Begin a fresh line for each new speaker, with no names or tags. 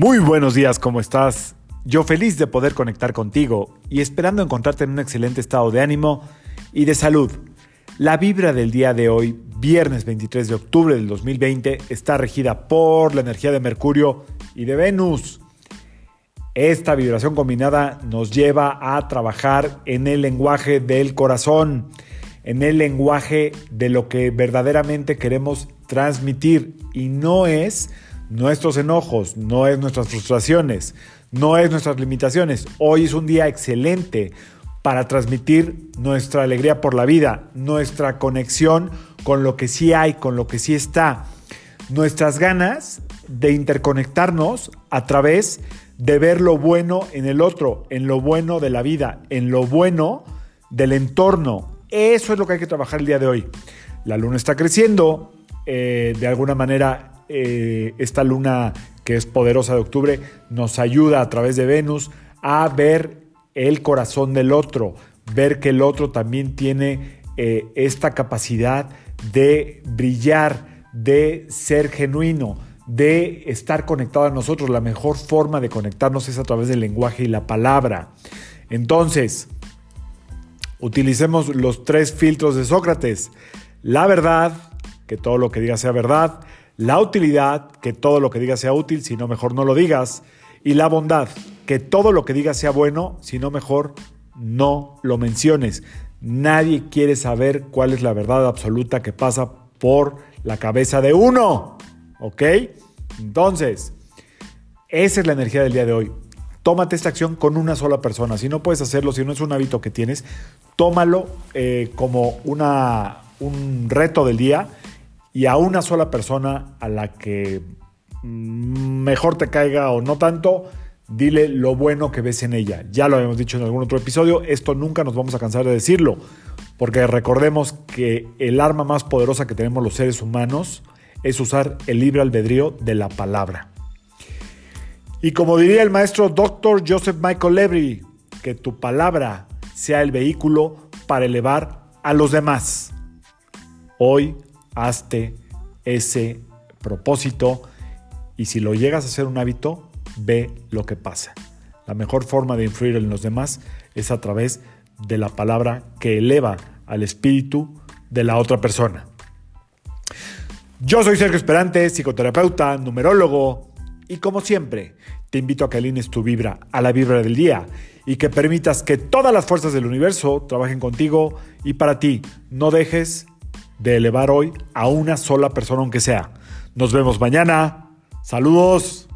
Muy buenos días, ¿cómo estás? Yo feliz de poder conectar contigo y esperando encontrarte en un excelente estado de ánimo y de salud. La vibra del día de hoy, viernes 23 de octubre del 2020, está regida por la energía de Mercurio y de Venus. Esta vibración combinada nos lleva a trabajar en el lenguaje del corazón, en el lenguaje de lo que verdaderamente queremos transmitir y no es nuestros enojos, no es nuestras frustraciones, no es nuestras limitaciones. Hoy es un día excelente para transmitir nuestra alegría por la vida, nuestra conexión con lo que sí hay, con lo que sí está, nuestras ganas de interconectarnos a través de ver lo bueno en el otro, en lo bueno de la vida, en lo bueno del entorno. Eso es lo que hay que trabajar el día de hoy. La luna está creciendo, eh, de alguna manera eh, esta luna que es poderosa de octubre nos ayuda a través de Venus a ver el corazón del otro, ver que el otro también tiene eh, esta capacidad de brillar, de ser genuino, de estar conectado a nosotros. La mejor forma de conectarnos es a través del lenguaje y la palabra. Entonces, utilicemos los tres filtros de Sócrates. La verdad, que todo lo que diga sea verdad la utilidad, que todo lo que digas sea útil, si no mejor no lo digas, y la bondad, que todo lo que digas sea bueno, si no mejor no lo menciones. Nadie quiere saber cuál es la verdad absoluta que pasa por la cabeza de uno. ¿Ok? Entonces, esa es la energía del día de hoy. Tómate esta acción con una sola persona. Si no puedes hacerlo, si no es un hábito que tienes, tómalo eh, como una, un reto del día y a una sola persona a la que mejor te caiga o no tanto, dile lo bueno que ves en ella. Ya lo habíamos dicho en algún otro episodio, esto nunca nos vamos a cansar de decirlo, porque recordemos que el arma más poderosa que tenemos los seres humanos es usar el libre albedrío de la palabra. Y como diría el maestro Dr. Joseph Michael Levy, que tu palabra sea el vehículo para elevar a los demás. Hoy hazte ese propósito y si lo llegas a hacer un hábito, ve lo que pasa. La mejor forma de influir en los demás es a través de la palabra que eleva al espíritu de la otra persona. Yo soy Sergio Esperante, psicoterapeuta, numerólogo, y como siempre, te invito a que alines tu vibra a la vibra del día y que permitas que todas las fuerzas del universo trabajen contigo y para ti. No dejes de elevar hoy a una sola persona aunque sea. Nos vemos mañana. Saludos.